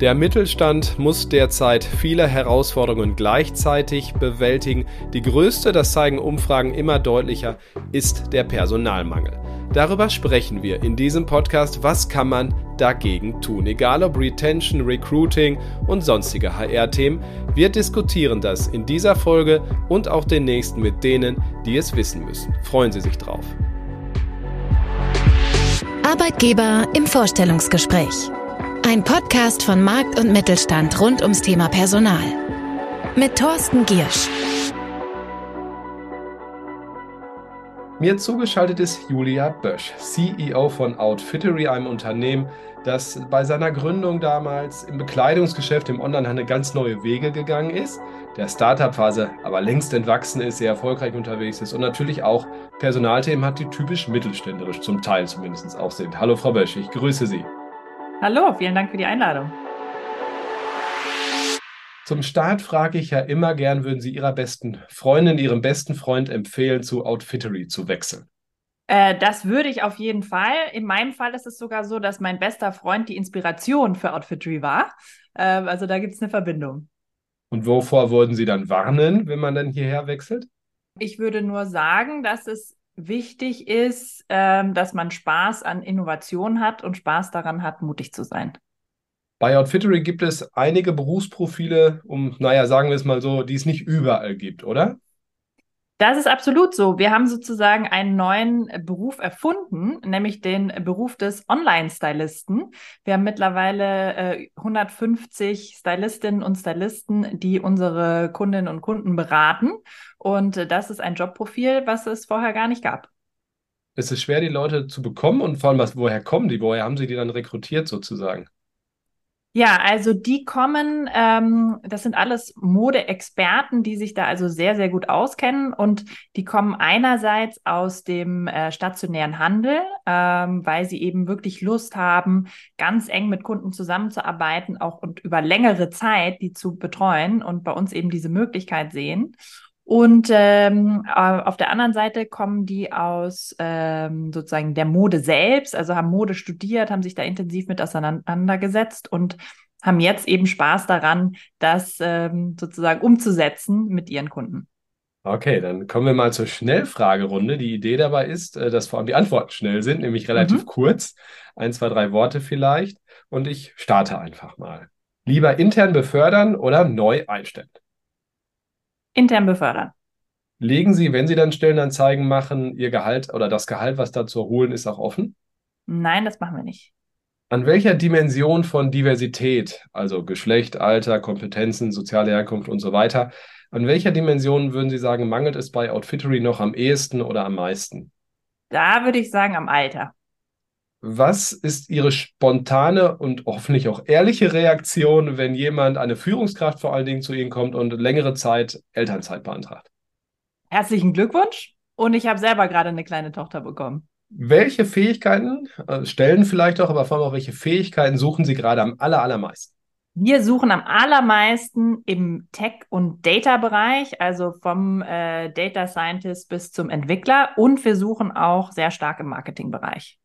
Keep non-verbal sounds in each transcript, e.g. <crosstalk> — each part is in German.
Der Mittelstand muss derzeit viele Herausforderungen gleichzeitig bewältigen. Die größte, das zeigen Umfragen immer deutlicher, ist der Personalmangel. Darüber sprechen wir in diesem Podcast. Was kann man dagegen tun? Egal ob Retention, Recruiting und sonstige HR-Themen. Wir diskutieren das in dieser Folge und auch den nächsten mit denen, die es wissen müssen. Freuen Sie sich drauf. Arbeitgeber im Vorstellungsgespräch. Ein Podcast von Markt und Mittelstand rund ums Thema Personal. Mit Thorsten Giersch. Mir zugeschaltet ist Julia Bösch, CEO von Outfittery, einem Unternehmen, das bei seiner Gründung damals im Bekleidungsgeschäft, im Onlinehandel ganz neue Wege gegangen ist, der Startup-Phase aber längst entwachsen ist, sehr erfolgreich unterwegs ist und natürlich auch Personalthemen hat, die typisch mittelständerisch zum Teil zumindest auch sind. Hallo Frau Bösch, ich grüße Sie. Hallo, vielen Dank für die Einladung. Zum Start frage ich ja immer gern, würden Sie Ihrer besten Freundin, Ihrem besten Freund empfehlen, zu Outfittery zu wechseln? Äh, das würde ich auf jeden Fall. In meinem Fall ist es sogar so, dass mein bester Freund die Inspiration für Outfittery war. Äh, also da gibt es eine Verbindung. Und wovor würden Sie dann warnen, wenn man dann hierher wechselt? Ich würde nur sagen, dass es wichtig ist, ähm, dass man Spaß an Innovation hat und Spaß daran hat, mutig zu sein. Bei Outfittery gibt es einige Berufsprofile, um, naja, sagen wir es mal so, die es nicht überall gibt, oder? Das ist absolut so. Wir haben sozusagen einen neuen Beruf erfunden, nämlich den Beruf des Online-Stylisten. Wir haben mittlerweile äh, 150 Stylistinnen und Stylisten, die unsere Kundinnen und Kunden beraten. Und äh, das ist ein Jobprofil, was es vorher gar nicht gab. Ist es schwer, die Leute zu bekommen und vor allem, was, woher kommen die? Woher haben Sie die dann rekrutiert sozusagen? Ja, also die kommen, ähm, das sind alles Modeexperten, die sich da also sehr, sehr gut auskennen und die kommen einerseits aus dem äh, stationären Handel, ähm, weil sie eben wirklich Lust haben, ganz eng mit Kunden zusammenzuarbeiten, auch und über längere Zeit die zu betreuen und bei uns eben diese Möglichkeit sehen. Und ähm, auf der anderen Seite kommen die aus ähm, sozusagen der Mode selbst, also haben Mode studiert, haben sich da intensiv mit auseinandergesetzt und haben jetzt eben Spaß daran, das ähm, sozusagen umzusetzen mit ihren Kunden. Okay, dann kommen wir mal zur Schnellfragerunde. Die Idee dabei ist, äh, dass vor allem die Antworten schnell sind, nämlich relativ mhm. kurz. Ein, zwei, drei Worte vielleicht. Und ich starte einfach mal. Lieber intern befördern oder neu einstellen? Intern befördern. Legen Sie, wenn Sie dann Stellenanzeigen machen, Ihr Gehalt oder das Gehalt, was da zu holen ist, auch offen? Nein, das machen wir nicht. An welcher Dimension von Diversität, also Geschlecht, Alter, Kompetenzen, soziale Herkunft und so weiter, an welcher Dimension würden Sie sagen, mangelt es bei Outfittery noch am ehesten oder am meisten? Da würde ich sagen, am Alter. Was ist Ihre spontane und hoffentlich auch ehrliche Reaktion, wenn jemand, eine Führungskraft vor allen Dingen zu Ihnen kommt und längere Zeit Elternzeit beantragt? Herzlichen Glückwunsch und ich habe selber gerade eine kleine Tochter bekommen. Welche Fähigkeiten, also Stellen vielleicht auch, aber vor allem auch welche Fähigkeiten suchen Sie gerade am aller, allermeisten? Wir suchen am allermeisten im Tech- und Data-Bereich, also vom äh, Data Scientist bis zum Entwickler und wir suchen auch sehr stark im Marketing-Bereich.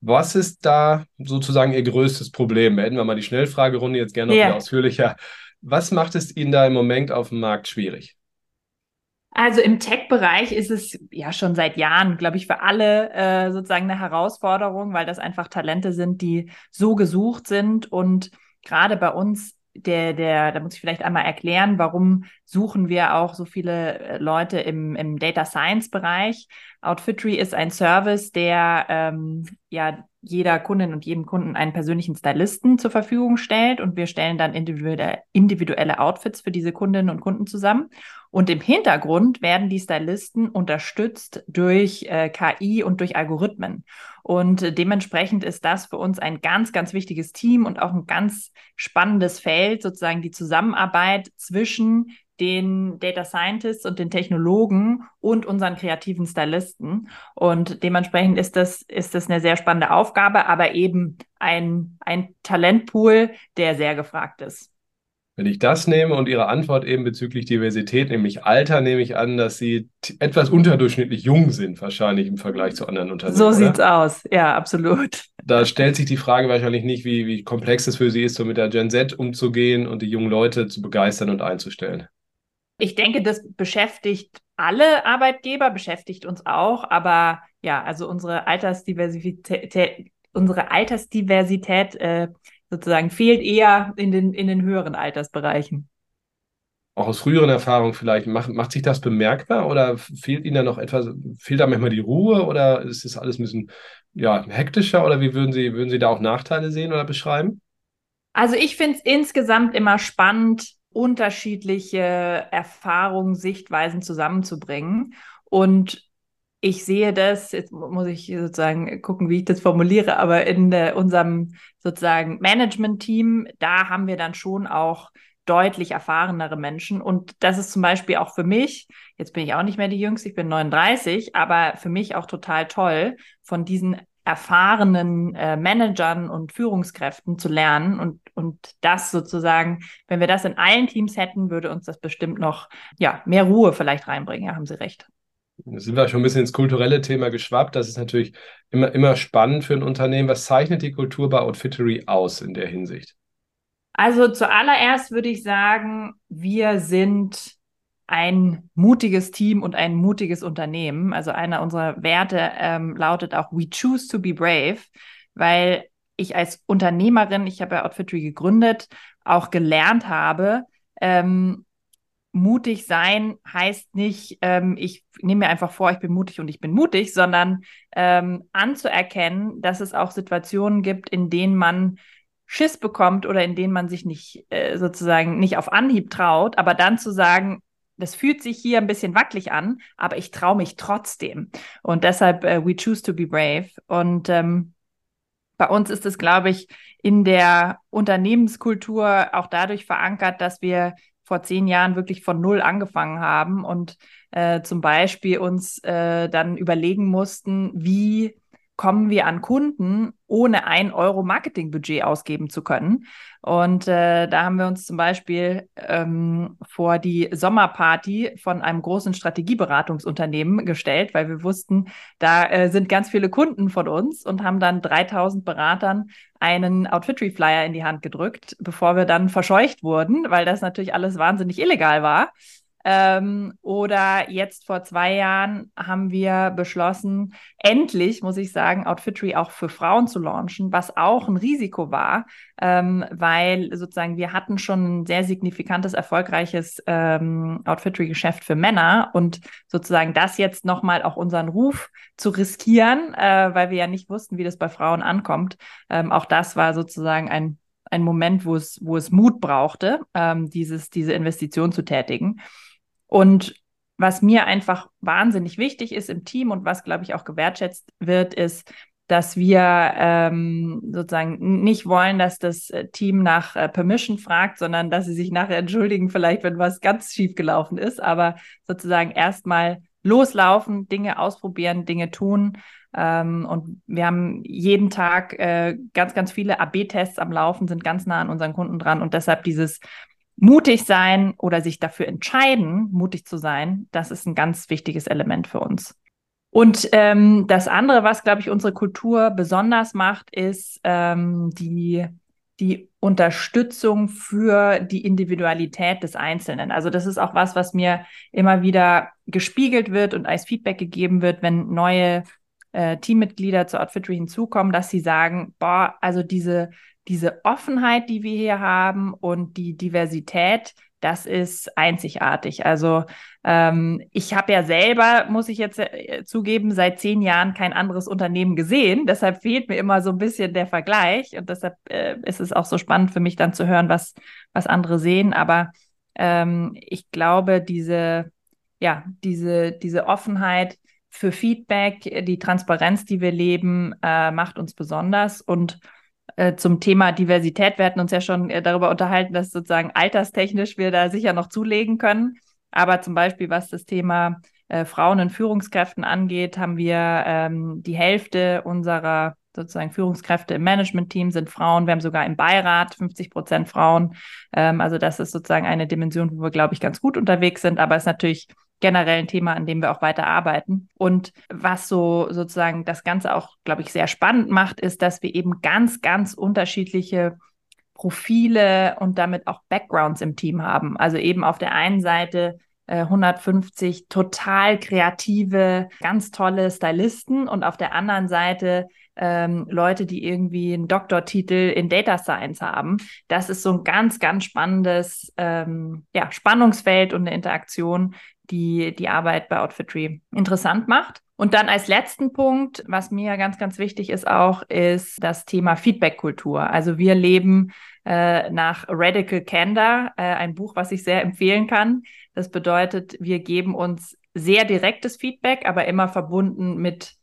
Was ist da sozusagen Ihr größtes Problem? Beenden wir mal die Schnellfragerunde jetzt gerne noch yeah. ausführlicher. Was macht es Ihnen da im Moment auf dem Markt schwierig? Also im Tech-Bereich ist es ja schon seit Jahren, glaube ich, für alle äh, sozusagen eine Herausforderung, weil das einfach Talente sind, die so gesucht sind und gerade bei uns der, der, da muss ich vielleicht einmal erklären, warum suchen wir auch so viele äh, Leute im, im Data Science Bereich. Outfitry ist ein Service, der ähm, ja jeder Kundin und jedem Kunden einen persönlichen Stylisten zur Verfügung stellt und wir stellen dann individuelle, individuelle Outfits für diese Kundinnen und Kunden zusammen. Und im Hintergrund werden die Stylisten unterstützt durch äh, KI und durch Algorithmen. Und dementsprechend ist das für uns ein ganz, ganz wichtiges Team und auch ein ganz spannendes Feld, sozusagen die Zusammenarbeit zwischen den Data Scientists und den Technologen und unseren kreativen Stylisten. Und dementsprechend ist das, ist das eine sehr spannende Aufgabe, aber eben ein, ein Talentpool, der sehr gefragt ist. Wenn ich das nehme und Ihre Antwort eben bezüglich Diversität, nämlich Alter, nehme ich an, dass Sie etwas unterdurchschnittlich jung sind, wahrscheinlich im Vergleich zu anderen Unternehmen. So sieht es aus, ja, absolut. da stellt sich die Frage wahrscheinlich nicht, wie, wie komplex es für Sie ist, so mit der Gen Z umzugehen und die jungen Leute zu begeistern und einzustellen. Ich denke, das beschäftigt alle Arbeitgeber, beschäftigt uns auch, aber ja, also unsere Altersdiversität, unsere Altersdiversität äh, sozusagen fehlt eher in den, in den höheren Altersbereichen. Auch aus früheren Erfahrungen vielleicht, macht, macht sich das bemerkbar oder fehlt Ihnen da noch etwas, fehlt da manchmal die Ruhe oder ist das alles ein bisschen ja, hektischer oder wie würden Sie, würden Sie da auch Nachteile sehen oder beschreiben? Also ich finde es insgesamt immer spannend, unterschiedliche Erfahrungen, Sichtweisen zusammenzubringen. Und ich sehe das, jetzt muss ich sozusagen gucken, wie ich das formuliere, aber in äh, unserem sozusagen Management-Team, da haben wir dann schon auch deutlich erfahrenere Menschen. Und das ist zum Beispiel auch für mich, jetzt bin ich auch nicht mehr die Jüngste, ich bin 39, aber für mich auch total toll, von diesen erfahrenen äh, Managern und Führungskräften zu lernen und, und das sozusagen, wenn wir das in allen Teams hätten, würde uns das bestimmt noch, ja, mehr Ruhe vielleicht reinbringen. Ja, haben Sie recht. Sind wir schon ein bisschen ins kulturelle Thema geschwappt. Das ist natürlich immer, immer spannend für ein Unternehmen. Was zeichnet die Kultur bei Outfittery aus in der Hinsicht? Also zuallererst würde ich sagen, wir sind ein mutiges Team und ein mutiges Unternehmen. Also einer unserer Werte ähm, lautet auch We choose to be brave, weil ich als Unternehmerin, ich habe ja Outfittery gegründet, auch gelernt habe, ähm, mutig sein heißt nicht, ähm, ich nehme mir einfach vor, ich bin mutig und ich bin mutig, sondern ähm, anzuerkennen, dass es auch Situationen gibt, in denen man Schiss bekommt oder in denen man sich nicht äh, sozusagen nicht auf Anhieb traut, aber dann zu sagen, das fühlt sich hier ein bisschen wackelig an, aber ich traue mich trotzdem. Und deshalb, äh, we choose to be brave. Und ähm, bei uns ist es, glaube ich, in der Unternehmenskultur auch dadurch verankert, dass wir vor zehn Jahren wirklich von null angefangen haben und äh, zum Beispiel uns äh, dann überlegen mussten, wie kommen wir an Kunden, ohne ein Euro Marketingbudget ausgeben zu können. Und äh, da haben wir uns zum Beispiel ähm, vor die Sommerparty von einem großen Strategieberatungsunternehmen gestellt, weil wir wussten, da äh, sind ganz viele Kunden von uns und haben dann 3000 Beratern einen Outfitry Flyer in die Hand gedrückt, bevor wir dann verscheucht wurden, weil das natürlich alles wahnsinnig illegal war. Ähm, oder jetzt vor zwei Jahren haben wir beschlossen, endlich, muss ich sagen, Outfitry auch für Frauen zu launchen, was auch ein Risiko war, ähm, weil sozusagen wir hatten schon ein sehr signifikantes, erfolgreiches ähm, Outfitry-Geschäft für Männer und sozusagen das jetzt nochmal auch unseren Ruf zu riskieren, äh, weil wir ja nicht wussten, wie das bei Frauen ankommt. Ähm, auch das war sozusagen ein ein Moment, wo es, wo es Mut brauchte, ähm, dieses, diese Investition zu tätigen. Und was mir einfach wahnsinnig wichtig ist im Team und was, glaube ich, auch gewertschätzt wird, ist, dass wir ähm, sozusagen nicht wollen, dass das äh, Team nach äh, Permission fragt, sondern dass sie sich nachher entschuldigen, vielleicht wenn was ganz schief gelaufen ist, aber sozusagen erstmal loslaufen, Dinge ausprobieren, Dinge tun. Ähm, und wir haben jeden Tag äh, ganz, ganz viele AB-Tests am Laufen, sind ganz nah an unseren Kunden dran und deshalb dieses mutig sein oder sich dafür entscheiden, mutig zu sein, das ist ein ganz wichtiges Element für uns. Und ähm, das andere, was, glaube ich, unsere Kultur besonders macht, ist ähm, die, die Unterstützung für die Individualität des Einzelnen. Also das ist auch was, was mir immer wieder gespiegelt wird und als Feedback gegeben wird, wenn neue äh, Teammitglieder zur Outfittery hinzukommen, dass sie sagen, boah, also diese diese Offenheit, die wir hier haben und die Diversität, das ist einzigartig. Also ähm, ich habe ja selber, muss ich jetzt äh, zugeben, seit zehn Jahren kein anderes Unternehmen gesehen. Deshalb fehlt mir immer so ein bisschen der Vergleich und deshalb äh, ist es auch so spannend für mich dann zu hören, was, was andere sehen. Aber ähm, ich glaube, diese, ja, diese, diese Offenheit für Feedback, die Transparenz, die wir leben, äh, macht uns besonders und äh, zum Thema Diversität. Wir hatten uns ja schon äh, darüber unterhalten, dass sozusagen alterstechnisch wir da sicher noch zulegen können. Aber zum Beispiel, was das Thema äh, Frauen in Führungskräften angeht, haben wir ähm, die Hälfte unserer sozusagen Führungskräfte im Management-Team sind Frauen. Wir haben sogar im Beirat 50 Prozent Frauen. Ähm, also das ist sozusagen eine Dimension, wo wir, glaube ich, ganz gut unterwegs sind. Aber es ist natürlich generell ein Thema, an dem wir auch weiter arbeiten. Und was so sozusagen das Ganze auch, glaube ich, sehr spannend macht, ist, dass wir eben ganz, ganz unterschiedliche Profile und damit auch Backgrounds im Team haben. Also eben auf der einen Seite 150 äh, total kreative, ganz tolle Stylisten und auf der anderen Seite ähm, Leute, die irgendwie einen Doktortitel in Data Science haben. Das ist so ein ganz, ganz spannendes ähm, ja, Spannungsfeld und eine Interaktion, die die Arbeit bei Outfitry interessant macht. Und dann als letzten Punkt, was mir ganz, ganz wichtig ist auch, ist das Thema Feedback-Kultur. Also wir leben äh, nach Radical Candor, äh, ein Buch, was ich sehr empfehlen kann. Das bedeutet, wir geben uns sehr direktes Feedback, aber immer verbunden mit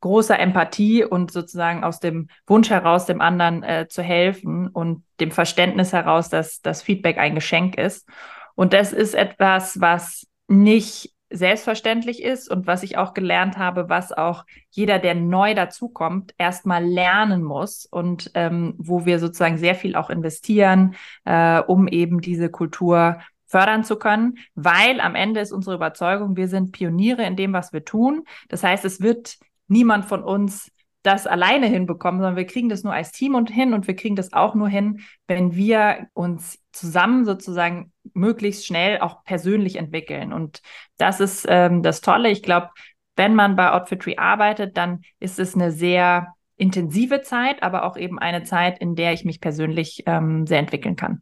großer Empathie und sozusagen aus dem Wunsch heraus, dem anderen äh, zu helfen und dem Verständnis heraus, dass das Feedback ein Geschenk ist. Und das ist etwas, was nicht selbstverständlich ist und was ich auch gelernt habe, was auch jeder, der neu dazukommt, erstmal lernen muss und ähm, wo wir sozusagen sehr viel auch investieren, äh, um eben diese Kultur fördern zu können, weil am Ende ist unsere Überzeugung, wir sind Pioniere in dem, was wir tun. Das heißt, es wird niemand von uns das alleine hinbekommen, sondern wir kriegen das nur als Team und hin und wir kriegen das auch nur hin, wenn wir uns zusammen sozusagen möglichst schnell auch persönlich entwickeln. Und das ist ähm, das Tolle. Ich glaube, wenn man bei Outfitry arbeitet, dann ist es eine sehr intensive Zeit, aber auch eben eine Zeit, in der ich mich persönlich ähm, sehr entwickeln kann.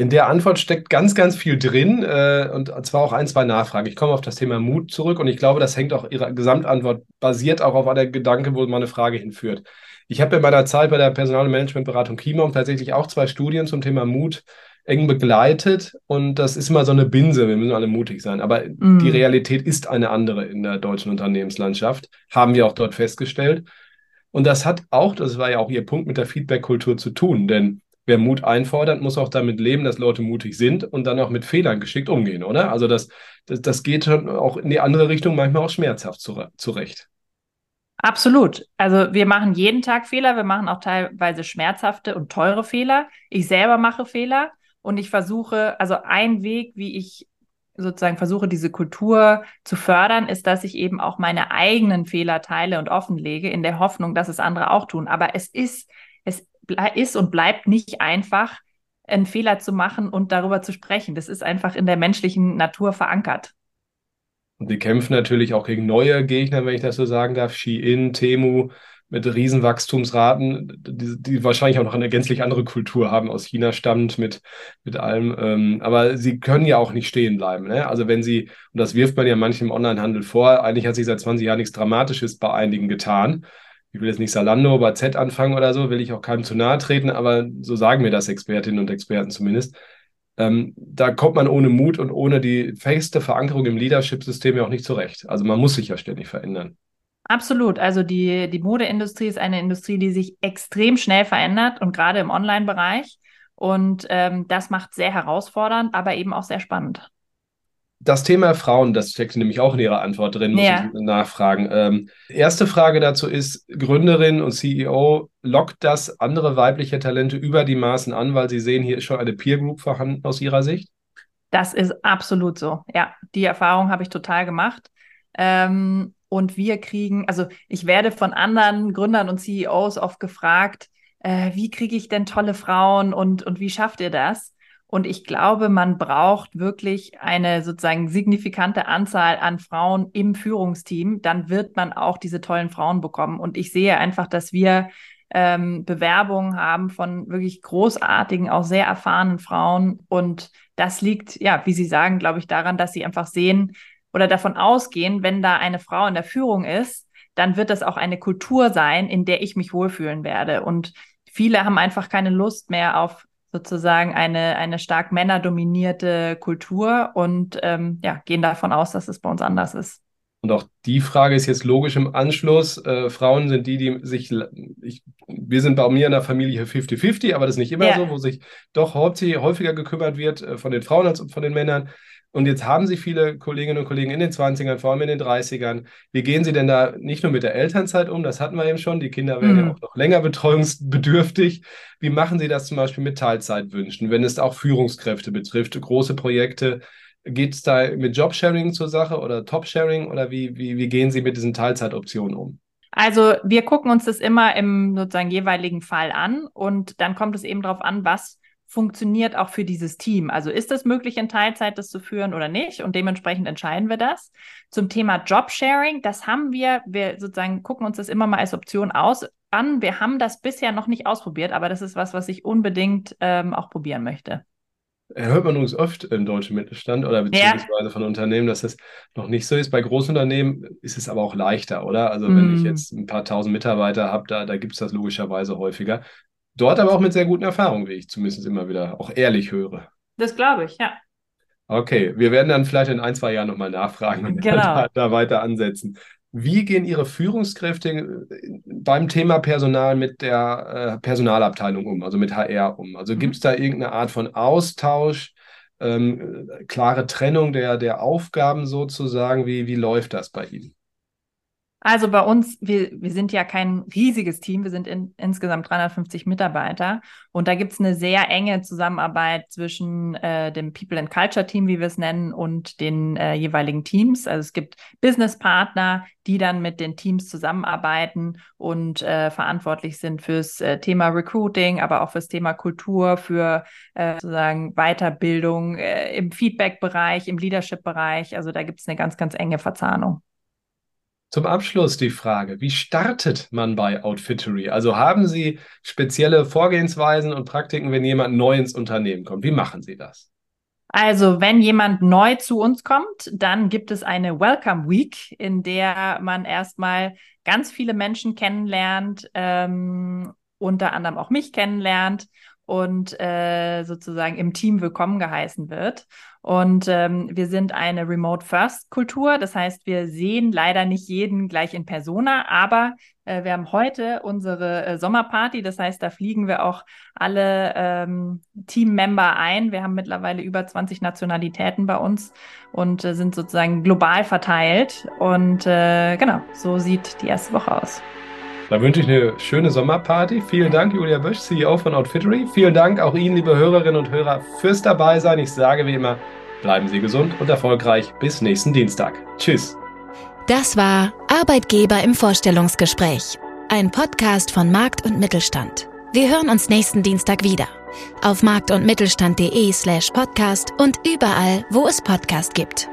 In der Antwort steckt ganz, ganz viel drin äh, und zwar auch ein, zwei Nachfragen. Ich komme auf das Thema Mut zurück und ich glaube, das hängt auch Ihre Gesamtantwort basiert auch auf einer Gedanke, wo meine Frage hinführt. Ich habe in meiner Zeit bei der Personal- und Managementberatung Kimom tatsächlich auch zwei Studien zum Thema Mut eng begleitet und das ist immer so eine Binse, wir müssen alle mutig sein. Aber mm. die Realität ist eine andere in der deutschen Unternehmenslandschaft, haben wir auch dort festgestellt. Und das hat auch, das war ja auch Ihr Punkt mit der Feedback-Kultur zu tun, denn wer Mut einfordert, muss auch damit leben, dass Leute mutig sind und dann auch mit Fehlern geschickt umgehen, oder? Also das, das, das geht schon auch in die andere Richtung, manchmal auch schmerzhaft zurecht. Absolut. Also wir machen jeden Tag Fehler, wir machen auch teilweise schmerzhafte und teure Fehler. Ich selber mache Fehler und ich versuche, also ein Weg, wie ich sozusagen versuche, diese Kultur zu fördern, ist, dass ich eben auch meine eigenen Fehler teile und offenlege, in der Hoffnung, dass es andere auch tun. Aber es ist ist und bleibt nicht einfach, einen Fehler zu machen und darüber zu sprechen. Das ist einfach in der menschlichen Natur verankert. Und die kämpfen natürlich auch gegen neue Gegner, wenn ich das so sagen darf. Shein, Temu mit Riesenwachstumsraten, die, die wahrscheinlich auch noch eine gänzlich andere Kultur haben, aus China stammt mit, mit allem. Ähm, aber sie können ja auch nicht stehen bleiben. Ne? Also wenn sie, und das wirft man ja manchem Onlinehandel vor, eigentlich hat sich seit 20 Jahren nichts Dramatisches bei einigen getan ich will jetzt nicht Salando bei Z anfangen oder so, will ich auch keinem zu nahe treten, aber so sagen mir das Expertinnen und Experten zumindest. Ähm, da kommt man ohne Mut und ohne die feste Verankerung im Leadership-System ja auch nicht zurecht. Also man muss sich ja ständig verändern. Absolut. Also die, die Modeindustrie ist eine Industrie, die sich extrem schnell verändert und gerade im Online-Bereich. Und ähm, das macht sehr herausfordernd, aber eben auch sehr spannend das Thema Frauen, das steckt nämlich auch in Ihrer Antwort drin, muss ja. ich nachfragen. Ähm, erste Frage dazu ist, Gründerin und CEO, lockt das andere weibliche Talente über die Maßen an, weil Sie sehen, hier ist schon eine Peer Group vorhanden aus Ihrer Sicht? Das ist absolut so. Ja, die Erfahrung habe ich total gemacht. Ähm, und wir kriegen, also ich werde von anderen Gründern und CEOs oft gefragt, äh, wie kriege ich denn tolle Frauen und, und wie schafft ihr das? Und ich glaube, man braucht wirklich eine sozusagen signifikante Anzahl an Frauen im Führungsteam. Dann wird man auch diese tollen Frauen bekommen. Und ich sehe einfach, dass wir ähm, Bewerbungen haben von wirklich großartigen, auch sehr erfahrenen Frauen. Und das liegt, ja, wie Sie sagen, glaube ich, daran, dass sie einfach sehen oder davon ausgehen, wenn da eine Frau in der Führung ist, dann wird das auch eine Kultur sein, in der ich mich wohlfühlen werde. Und viele haben einfach keine Lust mehr auf sozusagen eine, eine stark männerdominierte Kultur und ähm, ja, gehen davon aus, dass es bei uns anders ist. Und auch die Frage ist jetzt logisch im Anschluss. Äh, Frauen sind die, die sich, ich, wir sind bei mir in der Familie 50-50, aber das ist nicht immer ja. so, wo sich doch häufiger gekümmert wird äh, von den Frauen als von den Männern. Und jetzt haben Sie viele Kolleginnen und Kollegen in den 20ern, vor allem in den 30ern. Wie gehen Sie denn da nicht nur mit der Elternzeit um? Das hatten wir eben schon. Die Kinder werden mhm. ja auch noch länger betreuungsbedürftig. Wie machen Sie das zum Beispiel mit Teilzeitwünschen, wenn es auch Führungskräfte betrifft, große Projekte? Geht es da mit Jobsharing zur Sache oder Topsharing oder wie, wie, wie gehen Sie mit diesen Teilzeitoptionen um? Also wir gucken uns das immer im sozusagen jeweiligen Fall an und dann kommt es eben darauf an, was funktioniert auch für dieses Team. Also ist es möglich, in Teilzeit das zu führen oder nicht? Und dementsprechend entscheiden wir das. Zum Thema Jobsharing, das haben wir, wir sozusagen gucken uns das immer mal als Option aus an. Wir haben das bisher noch nicht ausprobiert, aber das ist was, was ich unbedingt ähm, auch probieren möchte. Hört man übrigens oft im deutschen Mittelstand oder beziehungsweise ja. von Unternehmen, dass es noch nicht so ist. Bei Großunternehmen ist es aber auch leichter, oder? Also wenn ich mm. jetzt ein paar tausend Mitarbeiter habe, da, da gibt es das logischerweise häufiger. Dort aber auch mit sehr guten Erfahrungen, wie ich zumindest immer wieder auch ehrlich höre. Das glaube ich, ja. Okay, wir werden dann vielleicht in ein, zwei Jahren nochmal nachfragen und genau. <laughs> da, da, weiter ansetzen. Wie gehen Ihre Führungskräfte äh, beim Thema Personal mit der äh, Personalabteilung um, also mit HR um? Also mhm. gibt es da irgendeine Art von Austausch, ähm, klare Trennung der, der Aufgaben sozusagen? Wie, wie läuft das bei Ihnen? Also bei uns, wir, wir sind ja kein riesiges Team, wir sind in, insgesamt 350 Mitarbeiter und da gibt's eine sehr enge Zusammenarbeit zwischen äh, dem People and Culture Team, wie wir es nennen, und den äh, jeweiligen Teams. Also es gibt Businesspartner, die dann mit den Teams zusammenarbeiten und äh, verantwortlich sind fürs äh, Thema Recruiting, aber auch fürs Thema Kultur, für äh, sozusagen Weiterbildung äh, im Feedback-Bereich, im Leadership-Bereich. Also da gibt's eine ganz, ganz enge Verzahnung. Zum Abschluss die Frage, wie startet man bei Outfittery? Also haben Sie spezielle Vorgehensweisen und Praktiken, wenn jemand neu ins Unternehmen kommt? Wie machen Sie das? Also, wenn jemand neu zu uns kommt, dann gibt es eine Welcome Week, in der man erstmal ganz viele Menschen kennenlernt, ähm, unter anderem auch mich kennenlernt und äh, sozusagen im Team willkommen geheißen wird. Und ähm, wir sind eine Remote-First-Kultur. Das heißt, wir sehen leider nicht jeden gleich in Persona, aber äh, wir haben heute unsere äh, Sommerparty. Das heißt, da fliegen wir auch alle ähm, Team-Member ein. Wir haben mittlerweile über 20 Nationalitäten bei uns und äh, sind sozusagen global verteilt. Und äh, genau, so sieht die erste Woche aus. Dann wünsche ich eine schöne Sommerparty. Vielen Dank, Julia Bösch, CEO von Outfittery. Vielen Dank auch Ihnen, liebe Hörerinnen und Hörer, fürs Dabeisein. Ich sage wie immer, bleiben Sie gesund und erfolgreich. Bis nächsten Dienstag. Tschüss. Das war Arbeitgeber im Vorstellungsgespräch. Ein Podcast von Markt und Mittelstand. Wir hören uns nächsten Dienstag wieder. Auf markt- und mittelstand.de slash podcast und überall, wo es Podcast gibt.